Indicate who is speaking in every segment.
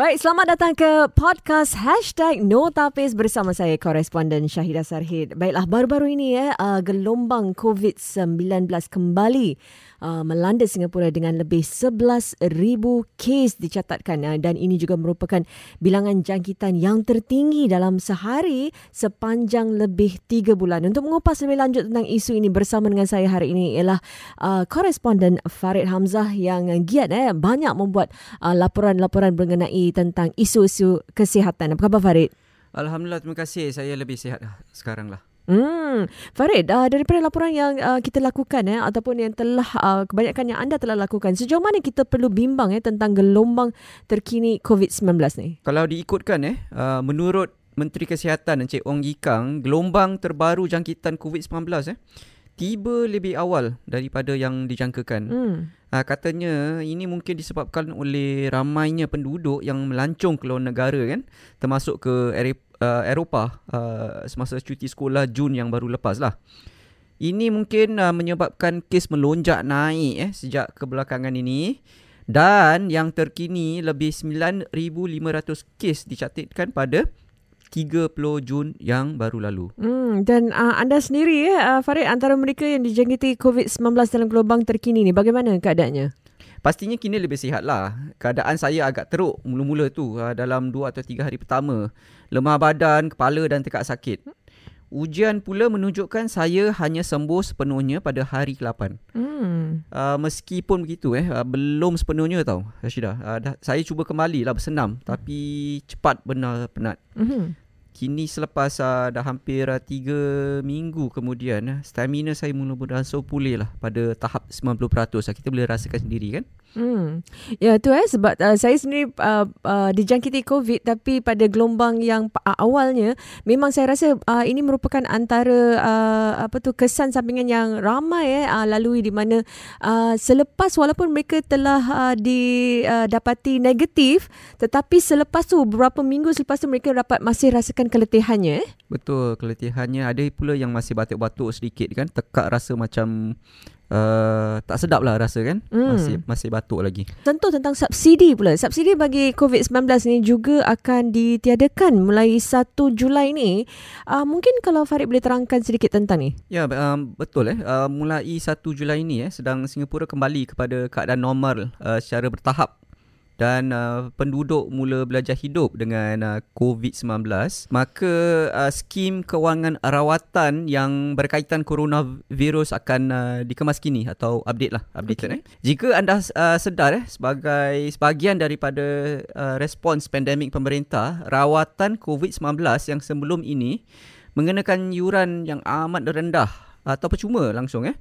Speaker 1: Baik, selamat datang ke podcast Hashtag Notapis bersama saya, koresponden Syahidah Sarhid. Baiklah, baru-baru ini ya, uh, gelombang COVID-19 kembali uh, melanda Singapura dengan lebih 11,000 kes dicatatkan uh, dan ini juga merupakan bilangan jangkitan yang tertinggi dalam sehari sepanjang lebih 3 bulan. Untuk mengupas lebih lanjut tentang isu ini bersama dengan saya hari ini ialah uh, koresponden Farid Hamzah yang giat eh, banyak membuat uh, laporan-laporan mengenai tentang isu-isu kesihatan. Apa khabar Farid?
Speaker 2: Alhamdulillah, terima kasih. Saya lebih sihat sekarang lah.
Speaker 1: Hmm, Farid, uh, daripada laporan yang uh, kita lakukan eh, ataupun yang telah uh, kebanyakan yang anda telah lakukan, sejauh mana kita perlu bimbang eh, tentang gelombang terkini COVID-19 ni?
Speaker 2: Kalau diikutkan, eh, uh, menurut Menteri Kesihatan Encik Ong Yi Kang, gelombang terbaru jangkitan COVID-19 eh, tiba lebih awal daripada yang dijangkakan. Hmm. Ha, katanya ini mungkin disebabkan oleh ramainya penduduk yang melancong ke luar negara kan, termasuk ke uh, Eropah uh, semasa cuti sekolah Jun yang baru lepas lah. Ini mungkin uh, menyebabkan kes melonjak naik eh, sejak kebelakangan ini. Dan yang terkini lebih 9,500 kes dicatatkan pada 30 Jun yang baru lalu.
Speaker 1: Hmm, dan uh, anda sendiri ya, uh, Farid, antara mereka yang dijangkiti COVID-19 dalam gelombang terkini ni, bagaimana keadaannya?
Speaker 2: Pastinya kini lebih sihat lah. Keadaan saya agak teruk mula-mula tu uh, dalam 2 atau 3 hari pertama. Lemah badan, kepala dan tekak sakit. Ujian pula menunjukkan saya hanya sembuh sepenuhnya pada hari ke-8. Hmm. Uh, meskipun begitu eh uh, belum sepenuhnya tau Rashidah. Uh, dah, saya cuba kembali lah bersenam tapi cepat benar penat. Hmm. Kini selepas uh, dah hampir uh, 3 minggu kemudian uh, stamina saya mula beransur pulih lah pada tahap 90%. Uh, kita boleh rasakan sendiri kan?
Speaker 1: Hmm. Ya tu eh sebab uh, saya sendiri uh, uh, dijangkiti COVID tapi pada gelombang yang uh, awalnya memang saya rasa uh, ini merupakan antara uh, apa tu kesan sampingan yang ramai eh uh, lalui di mana uh, selepas walaupun mereka telah uh, didapati uh, negatif tetapi selepas tu beberapa minggu selepas tu mereka dapat masih rasakan keletihannya eh.
Speaker 2: Betul keletihannya ada pula yang masih batuk-batuk sedikit kan tekak rasa macam Uh, tak sedap lah rasa kan hmm. masih masih batuk lagi.
Speaker 1: Tentu tentang subsidi pula. Subsidi bagi COVID-19 ni juga akan ditiadakan mulai 1 Julai ni. Uh, mungkin kalau Farid boleh terangkan sedikit tentang ni.
Speaker 2: Ya um, betul eh. Uh, mulai 1 Julai ni eh sedang Singapura kembali kepada keadaan normal uh, secara bertahap dan uh, penduduk mula belajar hidup dengan uh, COVID-19 maka uh, skim kewangan rawatan yang berkaitan coronavirus akan uh, dikemas kini atau update lah update okay. eh. jika anda uh, sedar eh sebagai sebahagian daripada uh, respons pandemik pemerintah rawatan COVID-19 yang sebelum ini mengenakan yuran yang amat rendah atau percuma langsung eh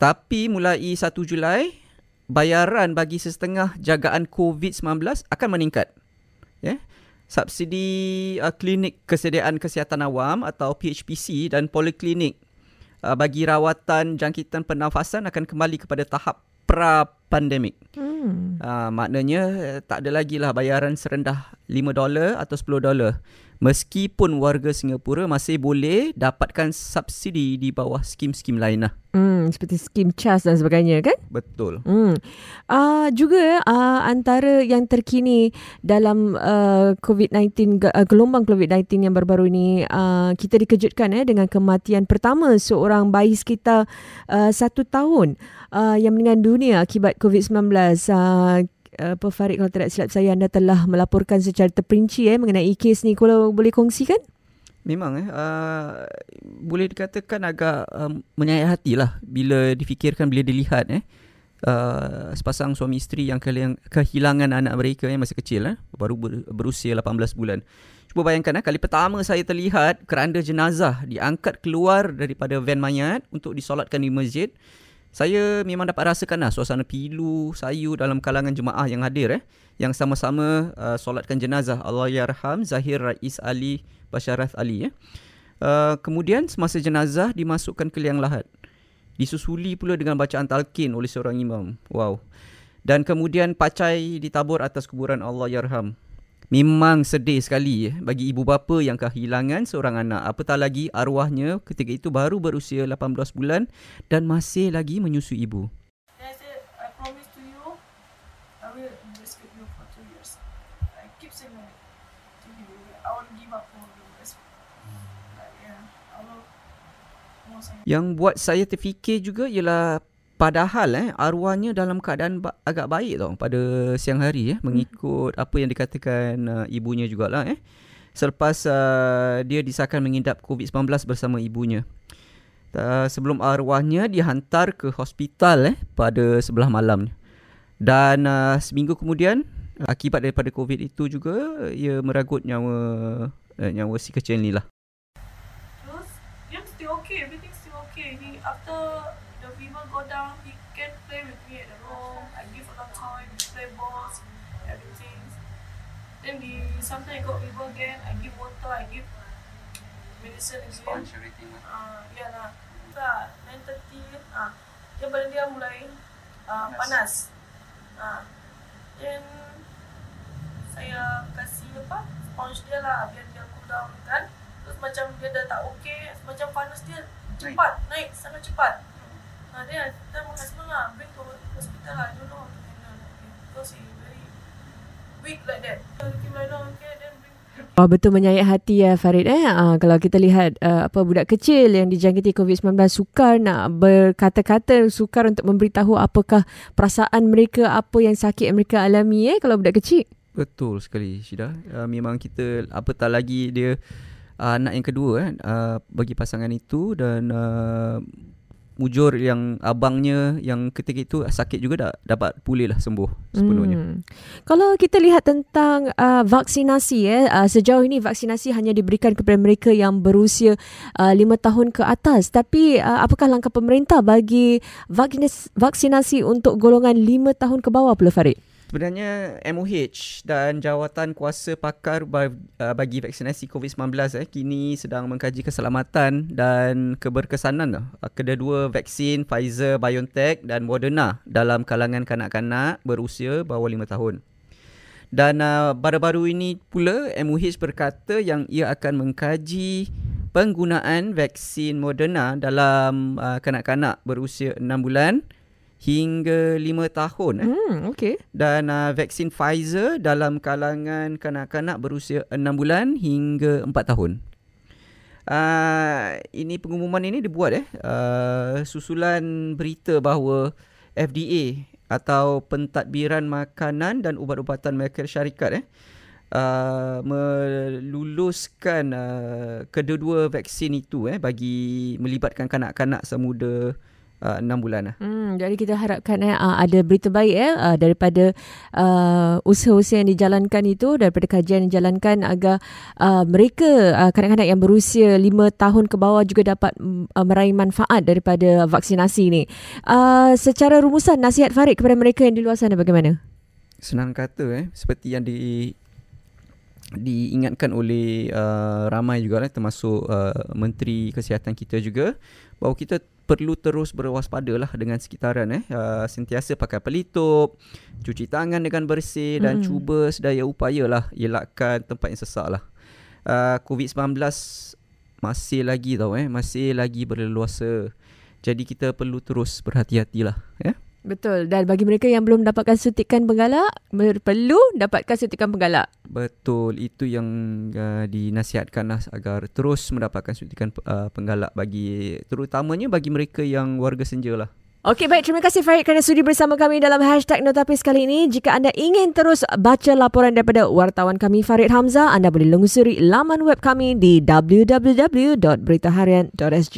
Speaker 2: tapi mulai 1 Julai bayaran bagi sesetengah jagaan COVID-19 akan meningkat. Ya. Yeah? Subsidi uh, klinik kesediaan kesihatan awam atau PHPC dan poliklinik uh, bagi rawatan jangkitan pernafasan akan kembali kepada tahap pra-pandemik. Hmm. Uh, maknanya tak ada lagi lah bayaran serendah 5 dolar atau 10 dolar meskipun warga Singapura masih boleh dapatkan subsidi di bawah skim-skim lain lah.
Speaker 1: Hmm, seperti skim CHAS dan sebagainya kan?
Speaker 2: Betul.
Speaker 1: Hmm. Uh, juga uh, antara yang terkini dalam uh, COVID-19, uh, gelombang COVID-19 yang baru-baru ini, uh, kita dikejutkan eh, dengan kematian pertama seorang bayi sekitar uh, satu tahun uh, yang meninggal dunia akibat COVID-19. Uh, apa Farid kalau tidak silap saya anda telah melaporkan secara terperinci eh mengenai kes ni kalau boleh kongsikan?
Speaker 2: Memang eh uh, boleh dikatakan agak uh, menyayat hati lah bila difikirkan bila dilihat eh uh, sepasang suami isteri yang kehilangan anak mereka yang masih kecil eh baru ber, berusia 18 bulan. Cuba bayangkan eh kali pertama saya terlihat keranda jenazah diangkat keluar daripada van mayat untuk disolatkan di masjid saya memang dapat rasakan lah suasana pilu, sayu dalam kalangan jemaah yang hadir eh. Yang sama-sama uh, solatkan jenazah Allah Yarham Zahir Rais Ali Basyarath Ali eh. Uh, kemudian semasa jenazah dimasukkan ke liang lahat. Disusuli pula dengan bacaan talqin oleh seorang imam. Wow. Dan kemudian pacai ditabur atas kuburan Allah Yarham. Memang sedih sekali eh, bagi ibu bapa yang kehilangan seorang anak. Apatah lagi arwahnya ketika itu baru berusia 18 bulan dan masih lagi menyusui ibu. Yang buat saya terfikir juga ialah padahal eh arwahnya dalam keadaan ba- agak baik tau pada siang hari eh mengikut apa yang dikatakan uh, ibunya jugalah eh selepas uh, dia disahkan mengidap COVID-19 bersama ibunya. Uh, sebelum arwahnya dihantar ke hospital eh pada sebelah malam. Dan uh, seminggu kemudian akibat daripada COVID itu juga ia meragut nyawa uh, nyawa si kecil ni lah.
Speaker 3: Terus, dia still okay, everything still okay. He, after go down, he can play with me at the room. I give a lot of time, we play balls, everything. Then he, sometimes he got fever again, I give water, I give medicine again.
Speaker 2: everything
Speaker 3: Ah, ya lah. Tak, 9.30, ah, dia badan dia mulai ah, panas. Ah, then, saya kasih apa, sponge dia lah, biar dia cool down kan. Terus macam dia dah tak okay, macam panas dia cepat, naik, sangat cepat. Ah, dia, kita makan senang lah, bring to hospital lah, I don't know how to handle. Okay. Because he very weak like that. So, he like, no, okay, then bring
Speaker 1: Oh, betul menyayat hati ya Farid eh. Uh, kalau kita lihat uh, apa budak kecil yang dijangkiti COVID-19 sukar nak berkata-kata, sukar untuk memberitahu apakah perasaan mereka, apa yang sakit yang mereka alami eh kalau budak kecil.
Speaker 2: Betul sekali Syida. Uh, memang kita apatah lagi dia uh, anak yang kedua kan uh, bagi pasangan itu dan uh, mujur yang abangnya yang ketika itu sakit juga dah dapat pulih lah sembuh sepenuhnya. Hmm.
Speaker 1: Kalau kita lihat tentang uh, vaksinasi eh uh, sejauh ini vaksinasi hanya diberikan kepada mereka yang berusia uh, 5 tahun ke atas tapi uh, apakah langkah pemerintah bagi vaksinasi untuk golongan 5 tahun ke bawah pula Farid?
Speaker 2: Sebenarnya MOH dan jawatan kuasa pakar uh, bagi vaksinasi COVID-19 eh kini sedang mengkaji keselamatan dan keberkesanan uh, kedua-dua vaksin Pfizer BioNTech dan Moderna dalam kalangan kanak-kanak berusia bawah 5 tahun. Dan uh, baru-baru ini pula MOH berkata yang ia akan mengkaji penggunaan vaksin Moderna dalam uh, kanak-kanak berusia 6 bulan hingga 5 tahun eh.
Speaker 1: Hmm, okey.
Speaker 2: Dan uh, vaksin Pfizer dalam kalangan kanak-kanak berusia 6 bulan hingga 4 tahun. Uh, ini pengumuman ini dibuat eh uh, susulan berita bahawa FDA atau pentadbiran makanan dan ubat-ubatan Amerika Syarikat eh uh, meluluskan uh, kedua-dua vaksin itu eh bagi melibatkan kanak-kanak semuda uh, 6 bulan lah.
Speaker 1: Hmm, jadi kita harapkan eh, uh, ada berita baik eh, uh, daripada uh, usaha-usaha yang dijalankan itu, daripada kajian yang dijalankan agar uh, mereka, uh, kanak-kanak yang berusia 5 tahun ke bawah juga dapat uh, meraih manfaat daripada vaksinasi ini. Uh, secara rumusan, nasihat Farid kepada mereka yang di luar sana bagaimana?
Speaker 2: Senang kata eh seperti yang di diingatkan oleh uh, ramai juga lah termasuk uh, menteri kesihatan kita juga bahawa kita perlu terus berwaspada lah dengan sekitaran eh. Uh, sentiasa pakai pelitup cuci tangan dengan bersih dan
Speaker 1: Mm.
Speaker 2: cuba sedaya upaya lah elakkan tempat yang sesak lah uh, COVID-19 masih lagi tau eh. Masih lagi berleluasa. Jadi kita perlu terus berhati-hatilah ya
Speaker 1: Betul. Dan bagi mereka yang belum dapatkan suntikan penggalak, perlu dapatkan suntikan penggalak.
Speaker 2: Betul, itu yang uh, dinasihatkan lah agar terus mendapatkan suntikan uh, penggalak bagi terutamanya bagi mereka yang warga senja lah.
Speaker 1: Okey baik, terima kasih Farid kerana sudi bersama kami dalam hashtag Notapis kali ini. Jika anda ingin terus baca laporan daripada wartawan kami Farid Hamzah, anda boleh lungsuri laman web kami di www.beritaharian.sg.